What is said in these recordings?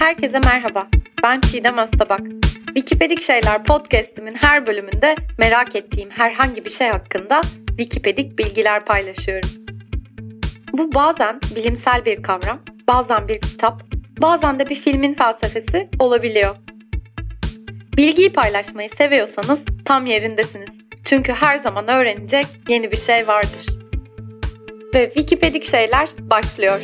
Herkese merhaba. Ben Çiğdem Öztabak. Wikipedik Şeyler podcast'imin her bölümünde merak ettiğim herhangi bir şey hakkında Wikipedik bilgiler paylaşıyorum. Bu bazen bilimsel bir kavram, bazen bir kitap, bazen de bir filmin felsefesi olabiliyor. Bilgiyi paylaşmayı seviyorsanız tam yerindesiniz. Çünkü her zaman öğrenecek yeni bir şey vardır. Ve Wikipedik Şeyler başlıyor.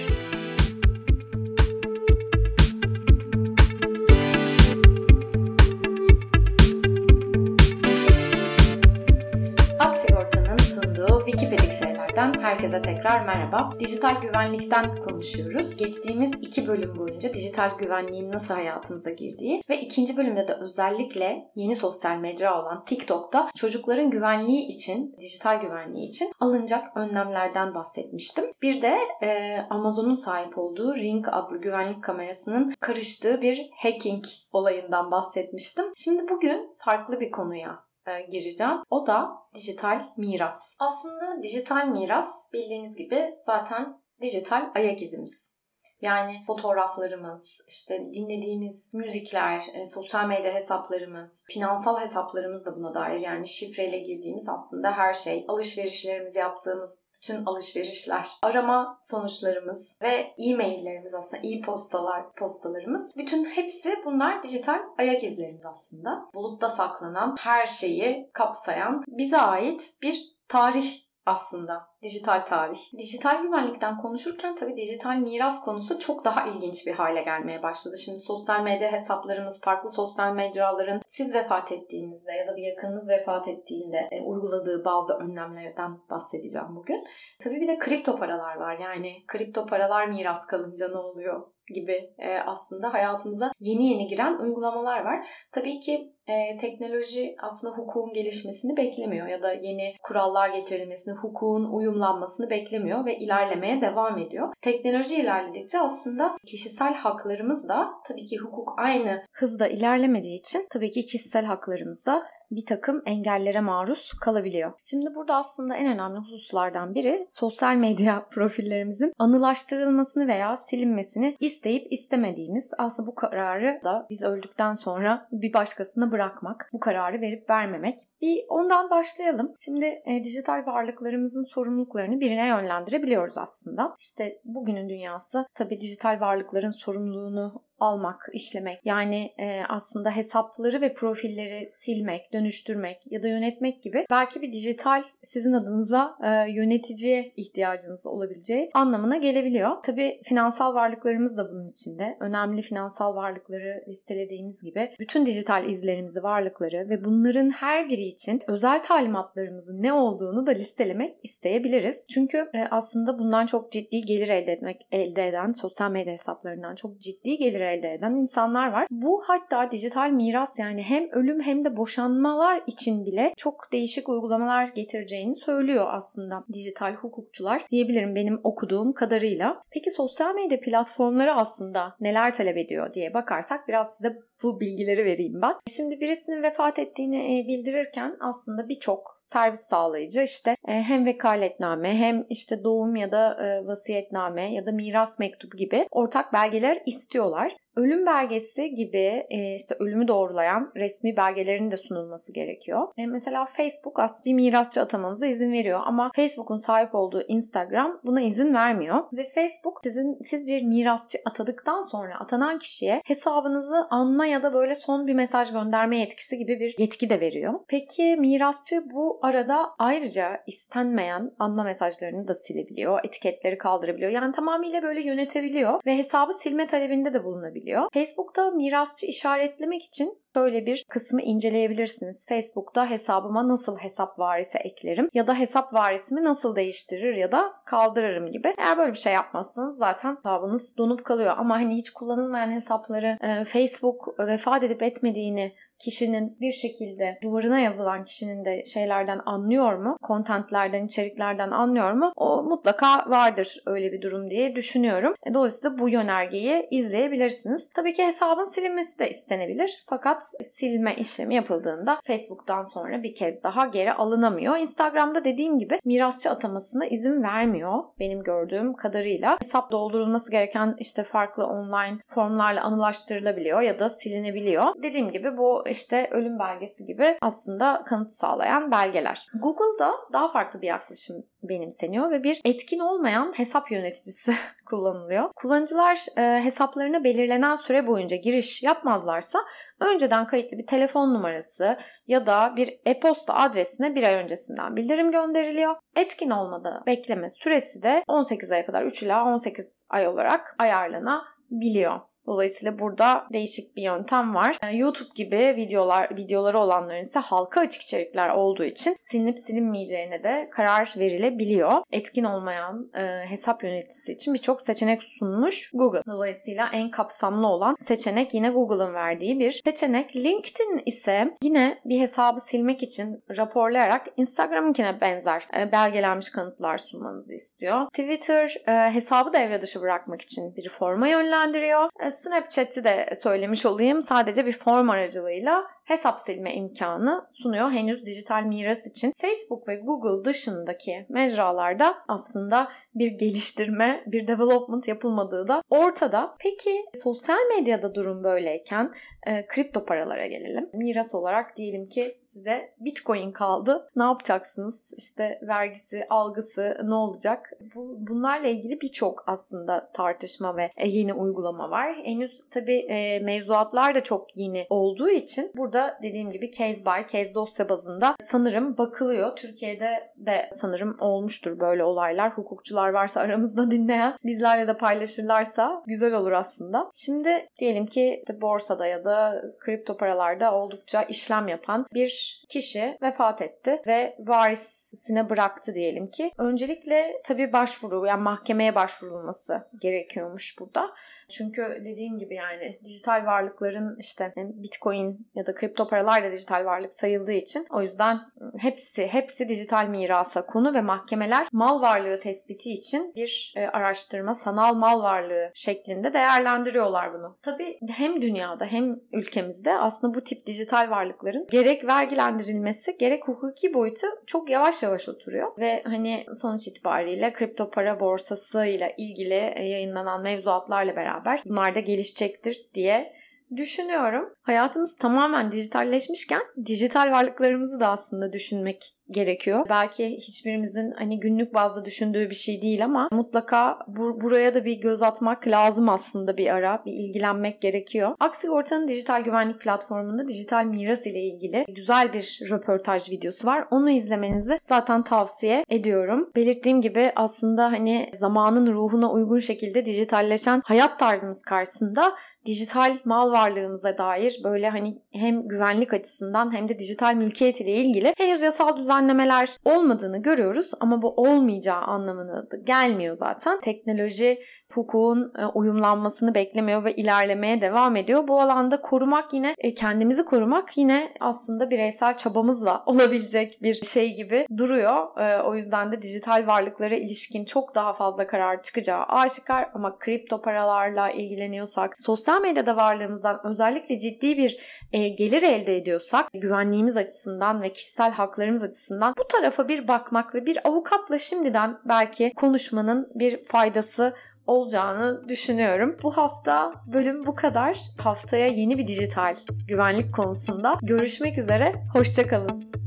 Herkese tekrar merhaba. Dijital güvenlikten konuşuyoruz. Geçtiğimiz iki bölüm boyunca dijital güvenliğin nasıl hayatımıza girdiği ve ikinci bölümde de özellikle yeni sosyal mecra olan TikTok'ta çocukların güvenliği için, dijital güvenliği için alınacak önlemlerden bahsetmiştim. Bir de e, Amazon'un sahip olduğu Ring adlı güvenlik kamerasının karıştığı bir hacking olayından bahsetmiştim. Şimdi bugün farklı bir konuya gireceğim. O da dijital miras. Aslında dijital miras bildiğiniz gibi zaten dijital ayak izimiz. Yani fotoğraflarımız, işte dinlediğimiz müzikler, e, sosyal medya hesaplarımız, finansal hesaplarımız da buna dair. Yani şifreyle girdiğimiz aslında her şey, alışverişlerimizi yaptığımız bütün alışverişler, arama sonuçlarımız ve e-maillerimiz aslında e-postalar, postalarımız. Bütün hepsi bunlar dijital ayak izlerimiz aslında. Bulutta saklanan her şeyi kapsayan bize ait bir tarih aslında dijital tarih. Dijital güvenlikten konuşurken tabii dijital miras konusu çok daha ilginç bir hale gelmeye başladı. Şimdi sosyal medya hesaplarımız, farklı sosyal mecraların siz vefat ettiğinizde ya da bir yakınınız vefat ettiğinde e, uyguladığı bazı önlemlerden bahsedeceğim bugün. Tabii bir de kripto paralar var. Yani kripto paralar miras kalınca ne oluyor gibi e, aslında hayatımıza yeni yeni giren uygulamalar var. Tabii ki e, teknoloji aslında hukukun gelişmesini beklemiyor ya da yeni kurallar getirilmesini, hukukun uyumlanmasını beklemiyor ve ilerlemeye devam ediyor. Teknoloji ilerledikçe aslında kişisel haklarımız da tabii ki hukuk aynı hızda ilerlemediği için tabii ki kişisel haklarımız da bir takım engellere maruz kalabiliyor. Şimdi burada aslında en önemli hususlardan biri sosyal medya profillerimizin anılaştırılmasını veya silinmesini isteyip istemediğimiz aslında bu kararı da biz öldükten sonra bir başkasına bırakmak, bu kararı verip vermemek. Bir ondan başlayalım. Şimdi e, dijital varlıklarımızın sorumluluklarını birine yönlendirebiliyoruz aslında. İşte bugünün dünyası tabii dijital varlıkların sorumluluğunu almak, işlemek. Yani e, aslında hesapları ve profilleri silmek, dönüştürmek ya da yönetmek gibi belki bir dijital sizin adınıza e, yöneticiye ihtiyacınız olabileceği anlamına gelebiliyor. Tabii finansal varlıklarımız da bunun içinde. Önemli finansal varlıkları listelediğimiz gibi bütün dijital izlerimizi, varlıkları ve bunların her biri için özel talimatlarımızın ne olduğunu da listelemek isteyebiliriz. Çünkü e, aslında bundan çok ciddi gelir elde etmek elde eden sosyal medya hesaplarından çok ciddi gelir elde eden insanlar var. Bu hatta dijital miras yani hem ölüm hem de boşanmalar için bile çok değişik uygulamalar getireceğini söylüyor aslında dijital hukukçular diyebilirim benim okuduğum kadarıyla. Peki sosyal medya platformları aslında neler talep ediyor diye bakarsak biraz size bu bilgileri vereyim ben. Şimdi birisinin vefat ettiğini bildirirken aslında birçok servis sağlayıcı işte e, hem vekaletname hem işte doğum ya da e, vasiyetname ya da miras mektubu gibi ortak belgeler istiyorlar. Ölüm belgesi gibi e, işte ölümü doğrulayan resmi belgelerin de sunulması gerekiyor. Mesela Facebook aslında bir mirasçı atamanıza izin veriyor ama Facebook'un sahip olduğu Instagram buna izin vermiyor ve Facebook sizin siz bir mirasçı atadıktan sonra atanan kişiye hesabınızı anma ya da böyle son bir mesaj gönderme yetkisi gibi bir yetki de veriyor. Peki mirasçı bu arada ayrıca istenmeyen anma mesajlarını da silebiliyor, etiketleri kaldırabiliyor. Yani tamamıyla böyle yönetebiliyor ve hesabı silme talebinde de bulunabiliyor. Facebook'ta mirasçı işaretlemek için şöyle bir kısmı inceleyebilirsiniz. Facebook'ta hesabıma nasıl hesap varisi eklerim ya da hesap varisimi nasıl değiştirir ya da kaldırırım gibi. Eğer böyle bir şey yapmazsanız zaten hesabınız donup kalıyor. Ama hani hiç kullanılmayan hesapları Facebook vefat edip etmediğini kişinin bir şekilde duvarına yazılan kişinin de şeylerden anlıyor mu? Kontentlerden, içeriklerden anlıyor mu? O mutlaka vardır öyle bir durum diye düşünüyorum. E, dolayısıyla bu yönergeyi izleyebilirsiniz. Tabii ki hesabın silinmesi de istenebilir. Fakat silme işlemi yapıldığında Facebook'tan sonra bir kez daha geri alınamıyor. Instagram'da dediğim gibi mirasçı atamasına izin vermiyor benim gördüğüm kadarıyla. Hesap doldurulması gereken işte farklı online formlarla anılaştırılabiliyor ya da silinebiliyor. Dediğim gibi bu işte ölüm belgesi gibi aslında kanıt sağlayan belgeler. Google'da daha farklı bir yaklaşım benimseniyor ve bir etkin olmayan hesap yöneticisi kullanılıyor. Kullanıcılar e, hesaplarına belirlenen süre boyunca giriş yapmazlarsa önceden kayıtlı bir telefon numarası ya da bir e-posta adresine bir ay öncesinden bildirim gönderiliyor. Etkin olmadı bekleme süresi de 18 aya kadar 3 ila 18 ay olarak ayarlanabiliyor. Dolayısıyla burada değişik bir yöntem var. Ee, YouTube gibi videolar videoları olanların ise halka açık içerikler olduğu için silinip silinmeyeceğine de karar verilebiliyor. Etkin olmayan e, hesap yöneticisi için birçok seçenek sunmuş Google. Dolayısıyla en kapsamlı olan seçenek yine Google'ın verdiği bir seçenek. LinkedIn ise yine bir hesabı silmek için raporlayarak Instagram'ınkine benzer e, belgelenmiş kanıtlar sunmanızı istiyor. Twitter e, hesabı devre dışı bırakmak için bir forma yönlendiriyor. E, Snapchat'i de söylemiş olayım. Sadece bir form aracılığıyla hesap silme imkanı sunuyor henüz dijital miras için. Facebook ve Google dışındaki mecralarda aslında bir geliştirme, bir development yapılmadığı da ortada. Peki sosyal medyada durum böyleyken e, kripto paralara gelelim. Miras olarak diyelim ki size Bitcoin kaldı. Ne yapacaksınız? İşte vergisi, algısı ne olacak? Bu, bunlarla ilgili birçok aslında tartışma ve e, yeni uygulama var. Henüz tabii e, mevzuatlar da çok yeni olduğu için burada burada dediğim gibi case by case dosya bazında sanırım bakılıyor. Türkiye'de de sanırım olmuştur böyle olaylar. Hukukçular varsa aramızda dinleyen bizlerle de paylaşırlarsa güzel olur aslında. Şimdi diyelim ki işte borsada ya da kripto paralarda oldukça işlem yapan bir kişi vefat etti ve varisine bıraktı diyelim ki. Öncelikle tabii başvuru yani mahkemeye başvurulması gerekiyormuş burada. Çünkü dediğim gibi yani dijital varlıkların işte Bitcoin ya da kripto paralar da dijital varlık sayıldığı için o yüzden hepsi hepsi dijital mirasa konu ve mahkemeler mal varlığı tespiti için bir e, araştırma sanal mal varlığı şeklinde değerlendiriyorlar bunu. Tabii hem dünyada hem ülkemizde aslında bu tip dijital varlıkların gerek vergilendirilmesi gerek hukuki boyutu çok yavaş yavaş oturuyor ve hani sonuç itibariyle kripto para borsası ile ilgili e, yayınlanan mevzuatlarla beraber bunlar da gelişecektir diye düşünüyorum. Hayatımız tamamen dijitalleşmişken dijital varlıklarımızı da aslında düşünmek gerekiyor. Belki hiçbirimizin hani günlük bazda düşündüğü bir şey değil ama mutlaka bu, buraya da bir göz atmak lazım aslında bir ara. Bir ilgilenmek gerekiyor. Aksigorta'nın dijital güvenlik platformunda dijital miras ile ilgili güzel bir röportaj videosu var. Onu izlemenizi zaten tavsiye ediyorum. Belirttiğim gibi aslında hani zamanın ruhuna uygun şekilde dijitalleşen hayat tarzımız karşısında dijital mal varlığımıza dair böyle hani hem güvenlik açısından hem de dijital mülkiyet ile ilgili henüz yasal düzenlemeler olmadığını görüyoruz ama bu olmayacağı anlamına da gelmiyor zaten. Teknoloji hukukun e, uyumlanmasını beklemiyor ve ilerlemeye devam ediyor. Bu alanda korumak yine e, kendimizi korumak yine aslında bireysel çabamızla olabilecek bir şey gibi duruyor. E, o yüzden de dijital varlıklara ilişkin çok daha fazla karar çıkacağı aşikar ama kripto paralarla ilgileniyorsak, sosyal medyada varlığımızdan özellikle ciddi bir gelir elde ediyorsak, güvenliğimiz açısından ve kişisel haklarımız açısından bu tarafa bir bakmak ve bir avukatla şimdiden belki konuşmanın bir faydası olacağını düşünüyorum. Bu hafta bölüm bu kadar. Haftaya yeni bir dijital güvenlik konusunda görüşmek üzere. Hoşçakalın.